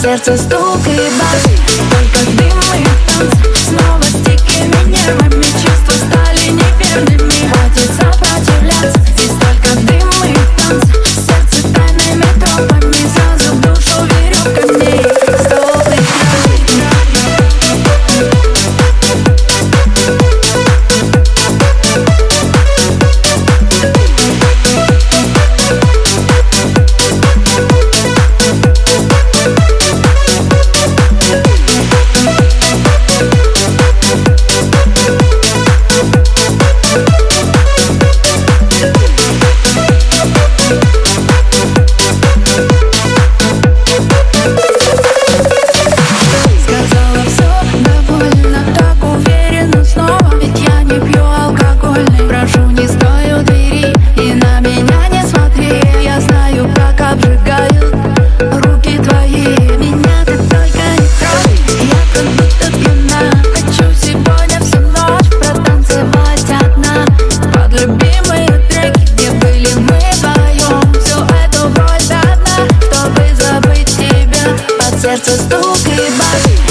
сердце стук и бас Только дым и танц Снова стики меняем Мы чувства стали неверными. Keep baby.